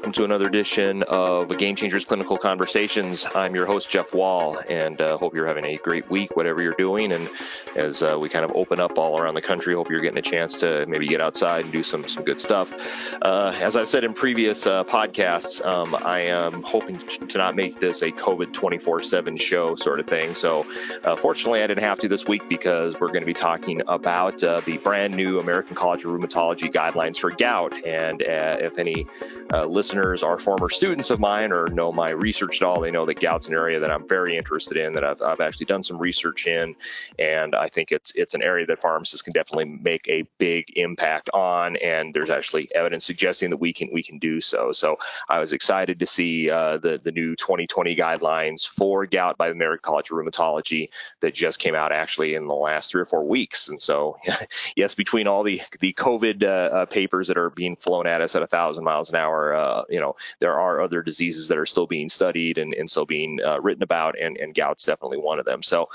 Welcome to another edition of Game Changers Clinical Conversations. I'm your host, Jeff Wall, and uh, hope you're having a great week, whatever you're doing. And as uh, we kind of open up all around the country, hope you're getting a chance to maybe get outside and do some some good stuff. Uh, as I've said in previous uh, podcasts, um, I am hoping to not make this a COVID 24/7 show sort of thing. So, uh, fortunately, I didn't have to this week because we're going to be talking about uh, the brand new American College of Rheumatology guidelines for gout. And if any uh, listeners are former students of mine or know my research at all, they know that gout's an area that I'm very interested in, that I've, I've actually done some research in, and I think it's it's an area that pharmacists can definitely make a big impact on, and there's actually evidence suggesting that we can we can do so. So I was excited to see uh, the the new 2020 guidelines for gout by the American College of Rheumatology that just came out actually in the last three or four weeks, and so yes, between all the the COVID uh, uh, papers that are being flown at us at a thousand miles an hour. Uh, you know, there are other diseases that are still being studied and, and still being uh, written about, and, and gout's definitely one of them. So,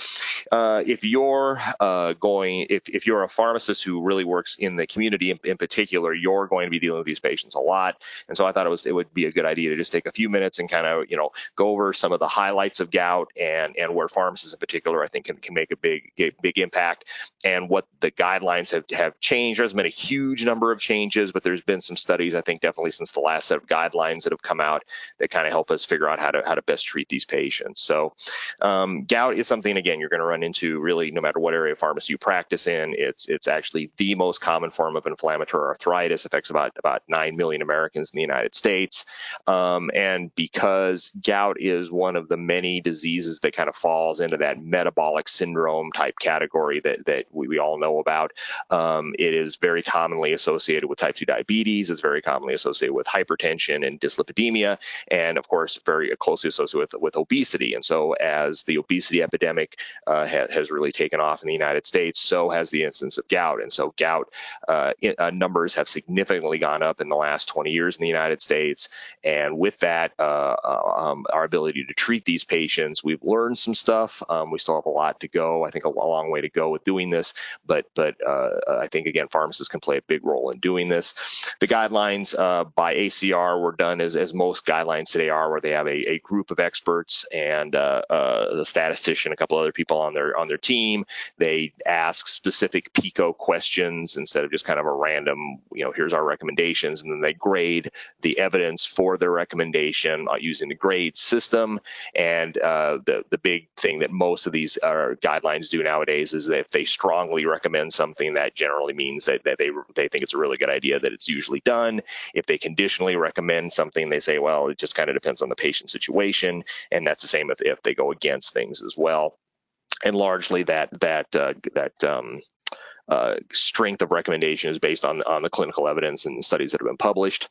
uh, if you're uh, going, if, if you're a pharmacist who really works in the community in, in, particular, you're going to be dealing with these patients a lot. And so I thought it was it would be a good idea to just take a few minutes and kind of you know go over some of the highlights of gout and and where pharmacists in particular I think can, can make a big big impact and what the guidelines have have changed. There's been a huge number of changes, but there's been some studies I think definitely since the last set of guidelines that have come out that kind of help us figure out how to how to best treat these patients. So, um, gout is something again you're going to run into really no matter what area of pharmacy you practice in. It's it's actually the most common form of inflammatory arthritis. Affects about about nine million Americans in the United States, um, and because gout is one of the many diseases that kind of falls into that metabolic syndrome type category that that we, we all know about. Um, it is very commonly associated with type 2 diabetes. It's very commonly associated with hypertension and dyslipidemia, and of course, very closely associated with, with obesity. And so, as the obesity epidemic uh, ha- has really taken off in the United States, so has the incidence of gout. And so, gout uh, uh, numbers have significantly gone up in the last 20 years in the United States. And with that, uh, uh, um, our ability to treat these patients, we've learned some stuff. Um, we still have a lot to go. I think a long way to go with doing this, but but uh, I think again, pharmacists can play a big role in doing this. The guidelines by ACR were done as, as most guidelines today are, where they have a, a group of experts and uh, uh, the statistician, a couple other people on their on their team. They ask specific PICO questions instead of just kind of a random, you know, here's our recommendations, and then they grade the evidence for their recommendation uh, using the grade system. And uh, the the big thing that most of these guidelines do nowadays is that if they strongly recommend something, that generally means that, that they they think it's a really good idea that it's usually done. If they conditionally recommend something, they say, well, it just kind of depends on the patient situation, and that's the same if, if they go against things as well. And largely that that uh, that um, uh, strength of recommendation is based on on the clinical evidence and studies that have been published.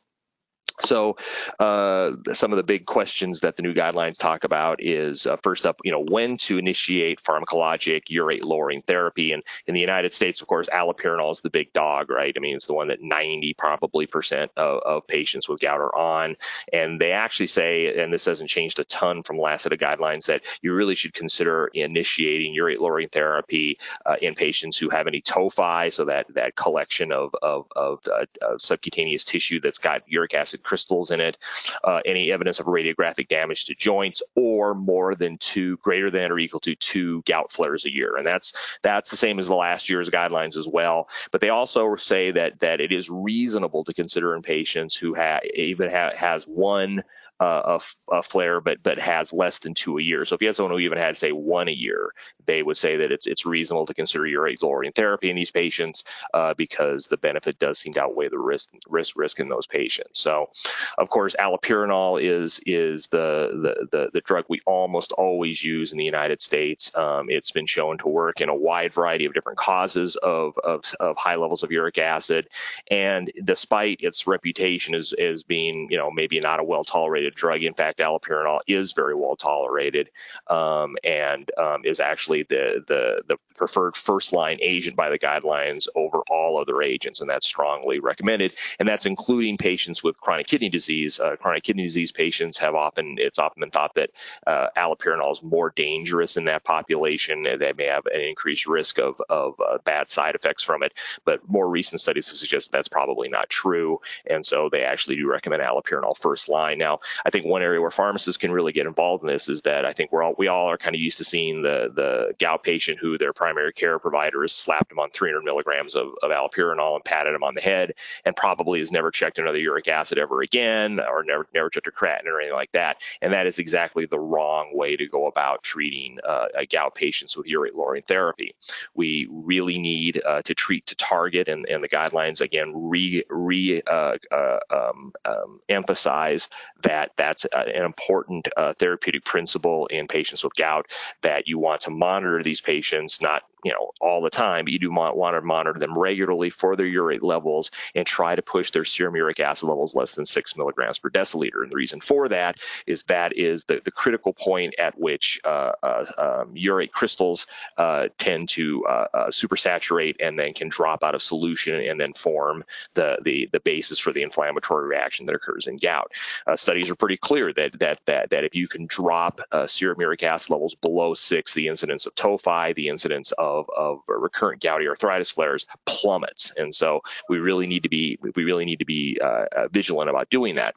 So, uh, some of the big questions that the new guidelines talk about is uh, first up, you know, when to initiate pharmacologic urate lowering therapy. And in the United States, of course, allopurinol is the big dog, right? I mean, it's the one that 90 probably percent of, of patients with gout are on. And they actually say, and this hasn't changed a ton from last set of guidelines, that you really should consider initiating urate lowering therapy uh, in patients who have any tophi, so that that collection of of, of uh, subcutaneous tissue that's got uric acid crystals in it, uh, any evidence of radiographic damage to joints, or more than two, greater than or equal to two gout flares a year. And that's that's the same as the last year's guidelines as well. But they also say that that it is reasonable to consider in patients who even ha- has one uh, a, a, flare, but but has less than two a year. So if you had someone who even had say one a year, they would say that it's it's reasonable to consider urate lowering therapy in these patients uh, because the benefit does seem to outweigh the risk risk risk in those patients. So of course allopurinol is is the the the, the drug we almost always use in the United States. Um, it's been shown to work in a wide variety of different causes of of, of high levels of uric acid, and despite its reputation as as being you know maybe not a well tolerated tolerated drug. In fact, allopurinol is very well tolerated um, and um, is actually the, the, the preferred first line agent by the guidelines over all other agents, and that's strongly recommended. And that's including patients with chronic kidney disease. Uh, chronic kidney disease patients have often, it's often been thought that uh, allopurinol is more dangerous in that population. They may have an increased risk of, of uh, bad side effects from it, but more recent studies have suggested that's probably not true. And so they actually do recommend allopurinol first line. Now, I think one area where pharmacists can really get involved in this is that I think we're all, we all are kind of used to seeing the, the gout patient who their primary care provider has slapped them on 300 milligrams of, of allopurinol and patted them on the head and probably has never checked another uric acid ever again or never, never checked a creatinine or anything like that. And that is exactly the wrong way to go about treating uh, gout patients with urate lowering therapy. We really need uh, to treat to target, and, and the guidelines again re, re uh, uh um, um, emphasize that that's uh, an important uh, therapeutic principle in patients with gout that you want to monitor these patients, not you know all the time, but you do want, to monitor them regularly for their urate levels and try to push their serum uric acid levels less than six milligrams per deciliter. And the reason for that is that is the, the critical point at which uh, uh, um, urate crystals uh, tend to uh, uh, supersaturate and then can drop out of solution and then form the the, the basis for the inflammatory reaction that occurs in gout. Uh, studies are pretty clear that that that that if you can drop serum uric acid levels below six, the incidence of tophi, the incidence of of, of recurrent gouty arthritis flares plummets. And so we really need to be we really need to be uh, uh vigilant about doing that.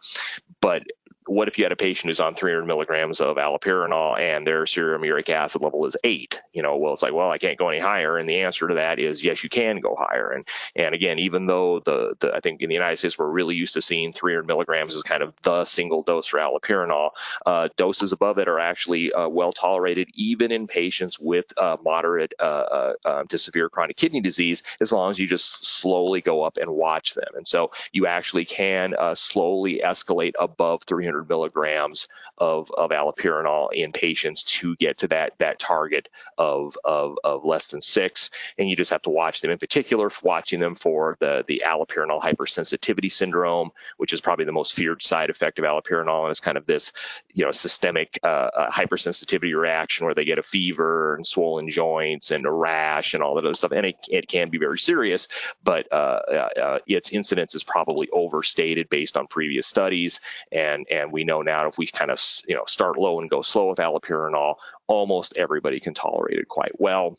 But what if you had a patient who's on 300 milligrams of allopurinol and their serum uric acid level is eight? You know, well, it's like, well, I can't go any higher. And the answer to that is yes, you can go higher. And and again, even though the, the I think in the United States we're really used to seeing 300 milligrams as kind of the single dose for allopurinol, uh, doses above it are actually uh, well tolerated even in patients with uh, moderate uh, uh, um, to severe chronic kidney disease, as long as you just slowly go up and watch them. And so you actually can uh, slowly escalate above 300 100 milligrams of, of allopurinol in patients to get to that that target of, of, of less than six. And you just have to watch them in particular, watching them for the, the allopurinol hypersensitivity syndrome, which is probably the most feared side effect of allopurinol. And it's kind of this, you know, systemic uh, uh, hypersensitivity reaction where they get a fever and swollen joints and a rash and all that other stuff. And it, it can be very serious, but uh, uh, uh its incidence is probably overstated based on previous studies. And, and and we know now if we kind of you know start low and go slow with allopurinol, almost everybody can tolerate it quite well.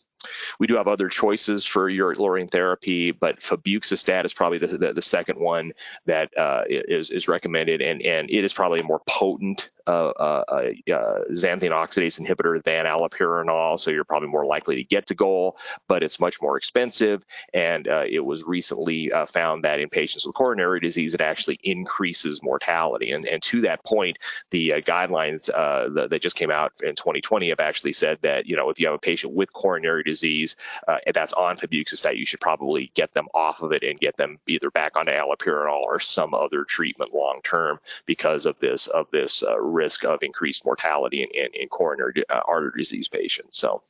We do have other choices for urate lowering therapy, but febuxostat is probably the, the, the second one that uh, is is recommended, and and it is probably a more potent uh, uh, uh, xanthine oxidase inhibitor than allopurinol, so you're probably more likely to get to goal, but it's much more expensive. And uh, it was recently uh, found that in patients with coronary disease, it actually increases mortality. And, and to that point, the uh, guidelines that just came out in 2020 have actually said that you know if you have a patient with coronary disease and that's on febuxostat, you should probably get them off of it and get them either back onto allopurinol or some other treatment long term because of this of this risk of increased mortality in, in, in coronary uh, artery disease patients. So,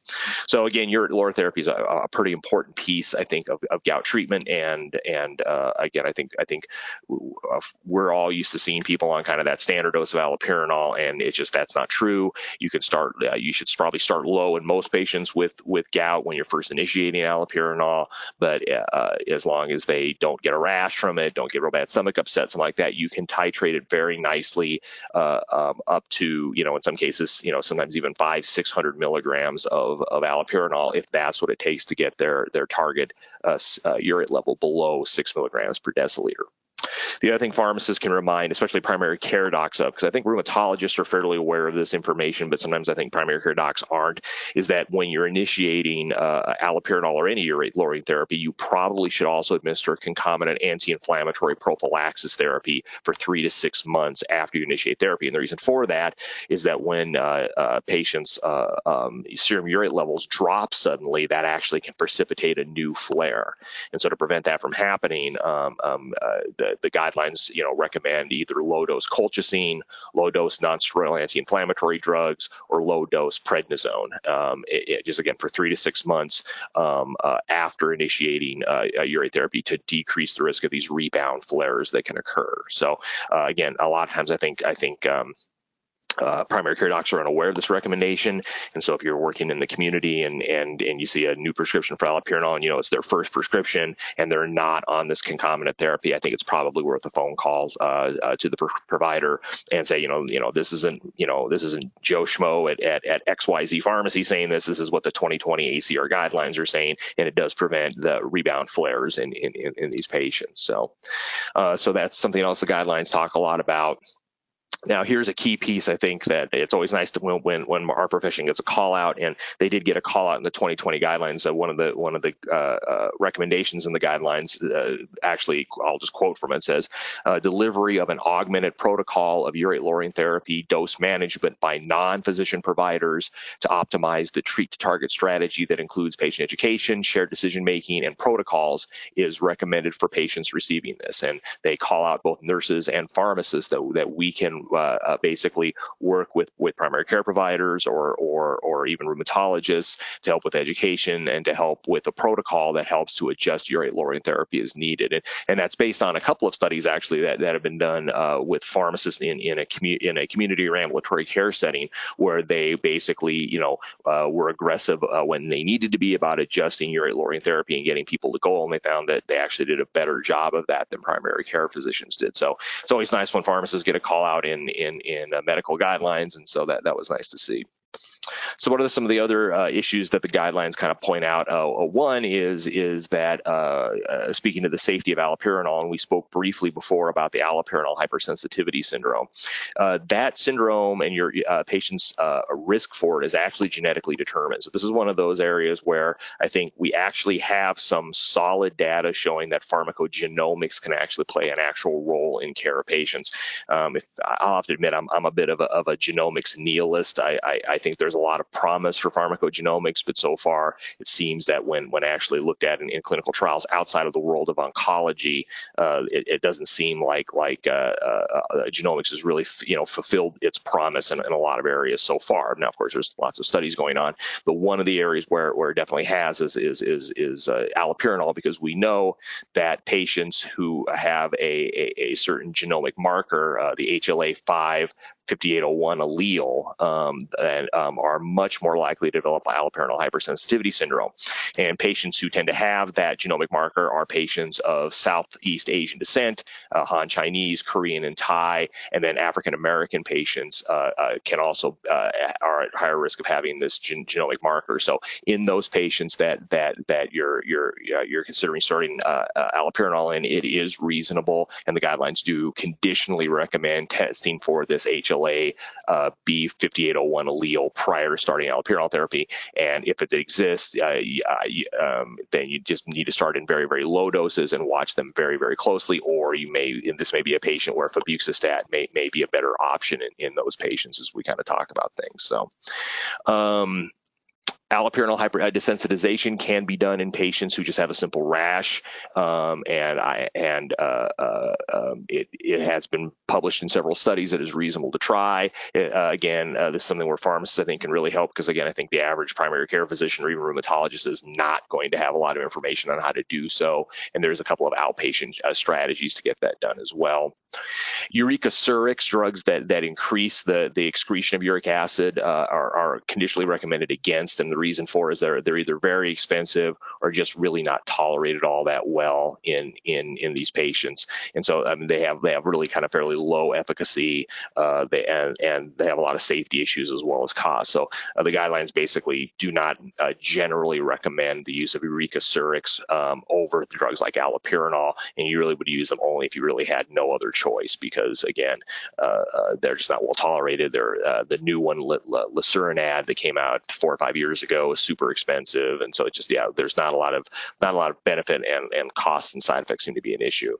so again, urate lower therapy is a, a, pretty important piece, I think, of, of gout treatment. And and uh, again, I think I think we're all used to seeing people on kind of that standard dose of allopurinol, and it's just that's not true. You can start, uh, you should probably start low in most patients with with gout when you're first initiating allopurinol, but uh, as long as they don't get a rash from it, don't get real bad stomach upset, something like that, you can titrate it very nicely uh, um, up to, you know, in some cases, you know, sometimes even five, 600 milligrams of, of allopurinol if that's what it takes to get their, their target uh, uh, urate level below six milligrams per deciliter. The other thing pharmacists can remind, especially primary care docs of, because I think rheumatologists are fairly aware of this information, but sometimes I think primary care docs aren't, is that when you're initiating uh, allopurinol or any urate lowering therapy, you probably should also administer concomitant anti-inflammatory prophylaxis therapy for three to six months after you initiate therapy. And the reason for that is that when uh, uh, patients' uh, um, serum urate levels drop suddenly, that actually can precipitate a new flare. And so to prevent that from happening, um, um, uh, the, the guidelines, you know, recommend either low dose colchicine, low dose non-steroidal anti-inflammatory drugs, or low dose prednisone. Um, it, it, just again for three to six months um, uh, after initiating uh, urate therapy to decrease the risk of these rebound flares that can occur. So uh, again, a lot of times I think I think um, uh, primary care docs are unaware of this recommendation, and so if you're working in the community and and and you see a new prescription for allopurinol, and you know it's their first prescription, and they're not on this concomitant therapy, I think it's probably worth a phone call uh, uh, to the provider and say, you know, you know, this isn't, you know, this isn't Joe Schmo at, at, at XYZ pharmacy saying this. This is what the 2020 ACR guidelines are saying, and it does prevent the rebound flares in in, in, in these patients. So, uh, so that's something else the guidelines talk a lot about. Now, here's a key piece. I think that it's always nice to when when, when our profession gets a call out, and they did get a call out in the 2020 guidelines. So one of the one of the uh, uh, recommendations in the guidelines, uh, actually, I'll just quote from it. Says uh, delivery of an augmented protocol of urate lowering therapy dose management by non-physician providers to optimize the treat to target strategy that includes patient education, shared decision making, and protocols is recommended for patients receiving this. And they call out both nurses and pharmacists that that we can uh, basically work with with primary care providers or or or even rheumatologists to help with education and to help with a protocol that helps to adjust urate lowering therapy as needed. And, and that's based on a couple of studies actually that, that have been done uh, with pharmacists in in a commu- in a community or ambulatory care setting where they basically you know uh, were aggressive uh, when they needed to be about adjusting urate lowering therapy and getting people to goal, and they found that they actually did a better job of that than primary care physicians did. So it's always nice when pharmacists get a call out in in in uh, medical guidelines, and so that that was nice to see. So what are some of the other uh, issues that the guidelines kind of point out? Uh, uh one is is that uh, uh, speaking to the safety of allopurinol, and we spoke briefly before about the allopurinol hypersensitivity syndrome. That syndrome and your patient's risk for it is actually genetically determined. So this is one of those areas where I think we actually have some solid data showing that pharmacogenomics can actually play an actual role in care of patients. Um, if, I'll have to admit I'm, I'm a bit of a, of a genomics nihilist. I, I, I think there's a lot of promise for pharmacogenomics, but so far it seems that when when actually looked at in, in clinical trials outside of the world of oncology, uh, it, it, doesn't seem like like uh, uh, uh genomics has really you know fulfilled its promise in, in, a lot of areas so far. Now, of course, there's lots of studies going on, but one of the areas where where it definitely has is is is, is uh, allopurinol because we know that patients who have a, a, a certain genomic marker, the HLA5 5801 allele um, and um, are much more likely to develop allopurinol hypersensitivity syndrome. And patients who tend to have that genomic marker are patients of Southeast Asian descent, uh, Han Chinese, Korean, and Thai, and then African American patients uh, uh, can also uh, are at higher risk of having this gen- genomic marker. So in those patients that that that you're you're you're considering starting uh, uh, allopurinol in, it is reasonable, and the guidelines do conditionally recommend testing for this HLA HLA uh, B5801 allele prior to starting allopurinol therapy. And if it exists, uh, um, then you just need to start in very, very low doses and watch them very, very closely. Or you may, this may be a patient where febuxostat may, may be a better option in, in those patients as we kind of talk about things. So, um, allopurinol hyper uh, desensitization can be done in patients who just have a simple rash, um, and I and uh, uh, um, it it has been published in several studies that is reasonable to try. It, uh, again, uh, this is something where pharmacists I think can really help because again, I think the average primary care physician or even rheumatologist is not going to have a lot of information on how to do so, and there's a couple of outpatient uh, strategies to get that done as well. Uricosurics drugs that that increase the the excretion of uric acid are, are conditionally recommended against, and the reason for is they're they're either very expensive or just really not tolerated all that well in in in these patients. And so I mean, they have they have really kind of fairly low efficacy, uh, they, and and they have a lot of safety issues as well as cost. So uh, the guidelines basically do not uh, generally recommend the use of Uricosurics um, over drugs like allopurinol, and you really would use them only if you really had no other choice because again uh, uh, they're just not well tolerated. They're uh, the new one, L- L- Lesinurad, that came out four or five years ago ago is super expensive, and so it just yeah, there's not a lot of not a lot of benefit and and costs and side effects seem to be an issue.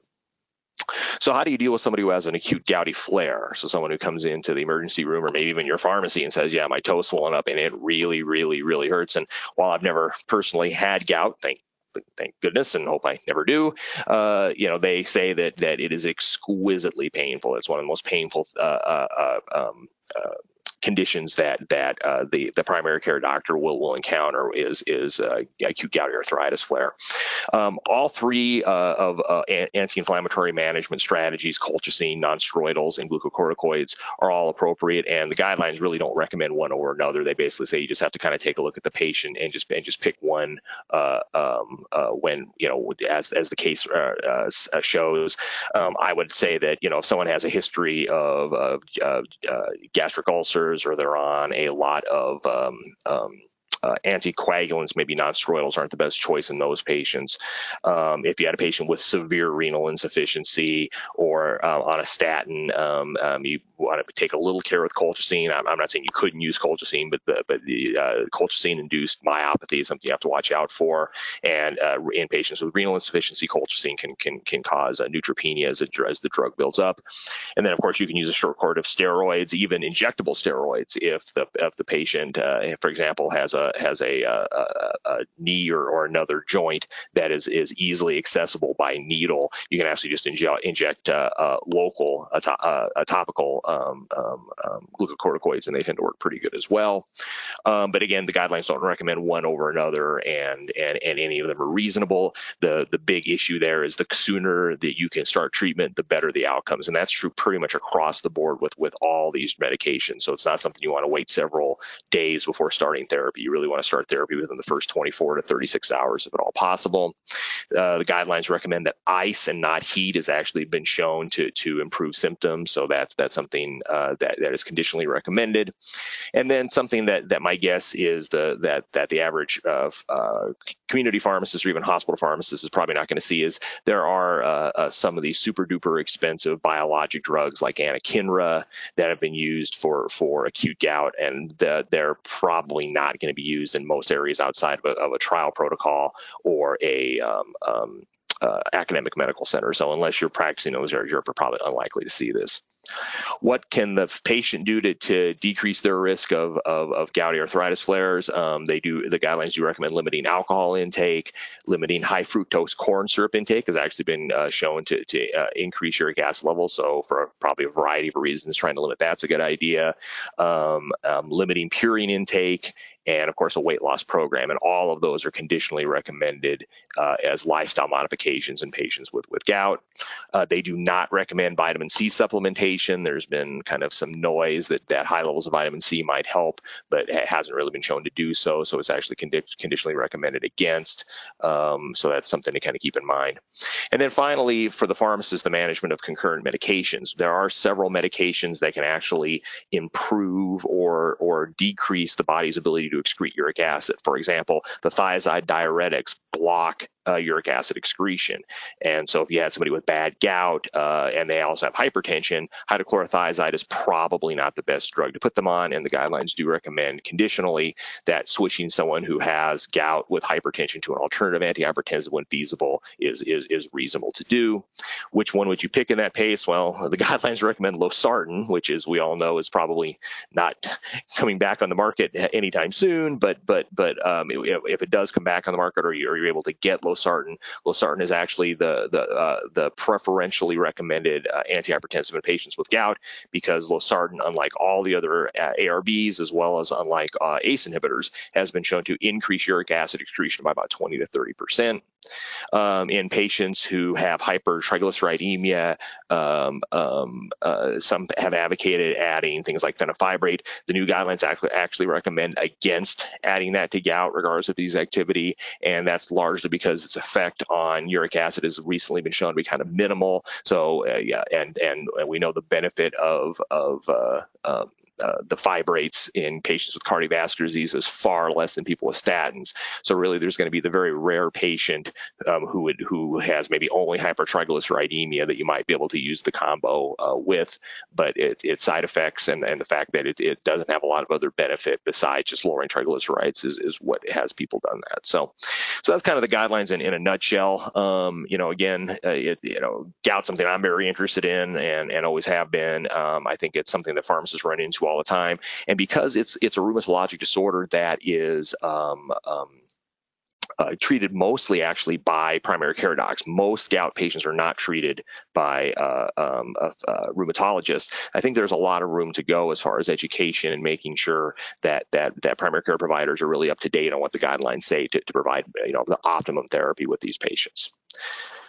So how do you deal with somebody who has an acute gouty flare? So someone who comes into the emergency room or maybe even your pharmacy and says, yeah, my toe's swollen up and it really, really, really hurts. And while I've never personally had gout, thank thank goodness and hope I never do. Uh, you know, they say that that it is exquisitely painful. It's one of the most painful uh, uh, um, conditions that that uh, the the primary care doctor will will encounter is is uh, acute gouty arthritis flare. Um, all three uh, of uh, anti-inflammatory management strategies, colchicine, nonsteroidals, and glucocorticoids, are all appropriate, and the guidelines really don't recommend one over another. They basically say you just have to kind of take a look at the patient and just and just pick one uh, um, when you know as as the case shows. Um, I would say that you know if someone has a history of, of gastric ulcers or they're on a lot of um, um, uh, anticoagulants, maybe nonsteroidals, aren't the best choice in those patients. Um, if you had a patient with severe renal insufficiency or uh, on a statin, um, um, you want to take a little care with colchicine. I'm, I'm, not saying you couldn't use colchicine, but the, but the uh, colchicine-induced myopathy is something you have to watch out for. And uh, in patients with renal insufficiency, colchicine can can can cause neutropenia as, it, as the drug builds up. And then, of course, you can use a short course of steroids, even injectable steroids, if the if the patient, uh, for example, has a has a, a, a knee or, or another joint that is is easily accessible by needle. You can actually just inject, inject uh, uh, local, a, to, a topical um, um, um, glucocorticoids, and they tend to work pretty good as well. Um, but again, the guidelines don't recommend one over another, and and and any of them are reasonable. The the big issue there is the sooner that you can start treatment, the better the outcomes, and that's true pretty much across the board with with all these medications. So it's not something you want to wait several days before starting therapy. You really want to start therapy within the first 24 to 36 hours, if at all possible. Uh, the guidelines recommend that ice and not heat has actually been shown to to improve symptoms, so that's that's something uh, that that is conditionally recommended. And then something that that my guess is the that that the average uh, community pharmacist or even hospital pharmacist is probably not going to see is there are uh, uh, some of these super duper expensive biologic drugs like anakinra that have been used for for acute gout, and the, they're probably not going to be used in most areas outside of a, of a trial protocol or a um, um, uh, academic medical center. So unless you're practicing those areas, you're probably unlikely to see this. What can the patient do to, to decrease their risk of, of, of gouty arthritis flares? Um, they do the guidelines do recommend limiting alcohol intake, limiting high fructose corn syrup intake has actually been uh, shown to, to uh, increase uric acid levels. So for probably a variety of reasons, trying to limit that's a good idea. Um, um, limiting purine intake and of course a weight loss program. And all of those are conditionally recommended uh, as lifestyle modifications in patients with, with gout. Uh, they do not recommend vitamin C supplementation. There's been kind of some noise that, that high levels of vitamin C might help, but it hasn't really been shown to do so. So it's actually condi- conditionally recommended against. Um, so that's something to kind of keep in mind. And then finally, for the pharmacist, the management of concurrent medications. There are several medications that can actually improve or or decrease the body's ability to excrete uric acid. For example, the thiazide diuretics block uh, uric acid excretion. And so if you had somebody with bad gout uh, and they also have hypertension, hydrochlorothiazide is probably not the best drug to put them on. And the guidelines do recommend conditionally that switching someone who has gout with hypertension to an alternative antihypertensive when feasible is, is, is reasonable to do. Which one would you pick in that pace? Well, the guidelines recommend losartan, which is we all know is probably not coming back on the market anytime soon. But but but um, if it does come back on the market or you're, able to get losartan losartan. Losartan is actually the the uh, the preferentially recommended uh, antihypertensive in patients with gout because losartan, unlike all the other uh, ARBs as well as unlike uh, ACE inhibitors, has been shown to increase uric acid excretion by about 20 to 30 percent. Um, in patients who have hypertriglyceridemia, um, um, uh, some have advocated adding things like fenofibrate. The new guidelines actually, recommend against adding that to gout, regardless of disease activity, and that's largely because its effect on uric acid has recently been shown to be kind of minimal. So, uh, yeah, and and we know the benefit of of uh, um, uh, the fibrates in patients with cardiovascular disease is far less than people with statins. So really, there's going to be the very rare patient um, who would who has maybe only hypertriglyceridemia that you might be able to use the combo uh, with, but it, its side effects and, and the fact that it, it doesn't have a lot of other benefit besides just lowering triglycerides is, is what has people done that. So, so that's kind of the guidelines in, in a nutshell. Um, you know, again, uh, it, you know, gout something I'm very interested in and and always have been. Um, I think it's something that pharmacists run into all the time. And because it's it's a rheumatologic disorder that is um, um, uh, treated mostly actually by primary care docs. Most gout patients are not treated by uh, um, a, a rheumatologist. I think there's a lot of room to go as far as education and making sure that that that primary care providers are really up to date on what the guidelines say to, to provide you know the optimum therapy with these patients.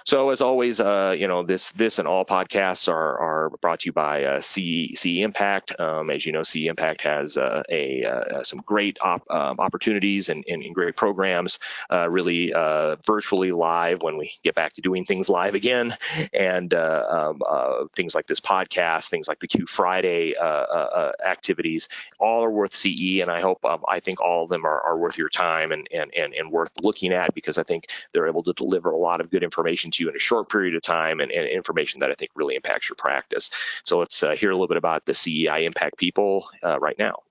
So as always, uh, you know this this and all podcasts are are brought to you by uh, CE, Impact. Um, as you know, CE Impact has uh, a uh, some great op, um, opportunities and, and, and, great programs, uh, really uh, virtually live when we get back to doing things live again, and um, things like this podcast, things like the Q Friday activities, all are worth CE, and I hope um, I think all of them are, are worth your time and, and and and worth looking at because I think they're able to deliver a lot of good information information to you in a short period of time and, and information that I think really impacts your practice. So let's uh, hear a little bit about the CEI impact people uh, right now.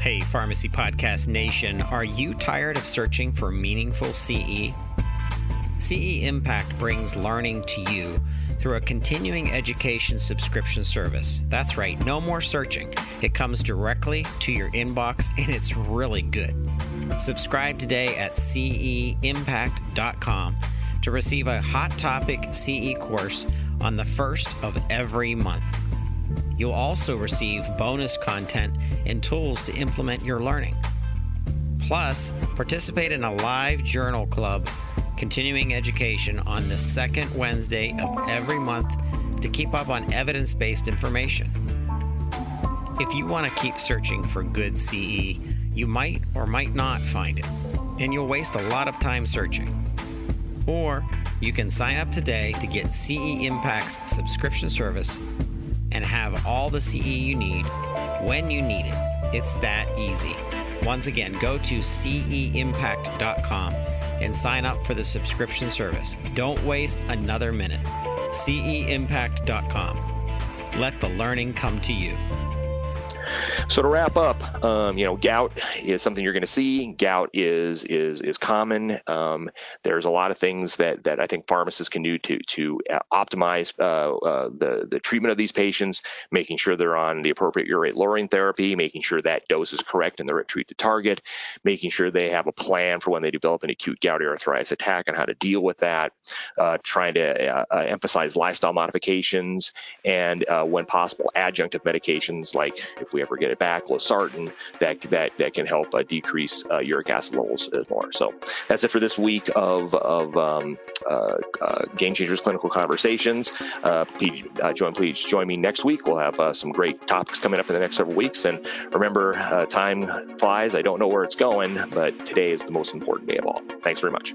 Hey, Pharmacy Podcast Nation, are you tired of searching for meaningful CE? CE Impact brings learning to you through a continuing education subscription service. That's right, no more searching. It comes directly to your inbox and it's really good. Subscribe today at ceimpact.com to receive a hot topic CE course on the first of every month. You'll also receive bonus content and tools to implement your learning. Plus, participate in a live journal club continuing education on the second Wednesday of every month to keep up on evidence based information. If you want to keep searching for good CE, you might or might not find it, and you'll waste a lot of time searching. Or you can sign up today to get CE Impact's subscription service and have all the CE you need when you need it. It's that easy. Once again, go to ceimpact.com and sign up for the subscription service. Don't waste another minute. ceimpact.com. Let the learning come to you. So to wrap up, um, you know, gout is something you're going to see. Gout is is is common. Um, there's a lot of things that that I think pharmacists can do to to uh, optimize uh, uh, the the treatment of these patients, making sure they're on the appropriate urate lowering therapy, making sure that dose is correct and they're at treat the target, making sure they have a plan for when they develop an acute gouty arthritis attack and how to deal with that, uh, trying to uh, uh, emphasize lifestyle modifications and when possible adjunctive medications like if we ever get it back, losartan, that that that can help uh, decrease uh, uric acid levels more. So that's it for this week of of um, uh, uh Game Changers Clinical Conversations. Uh, join please join me next week. We'll have some great topics coming up in the next several weeks. And remember, time flies. I don't know where it's going, but today is the most important day of all. Thanks very much.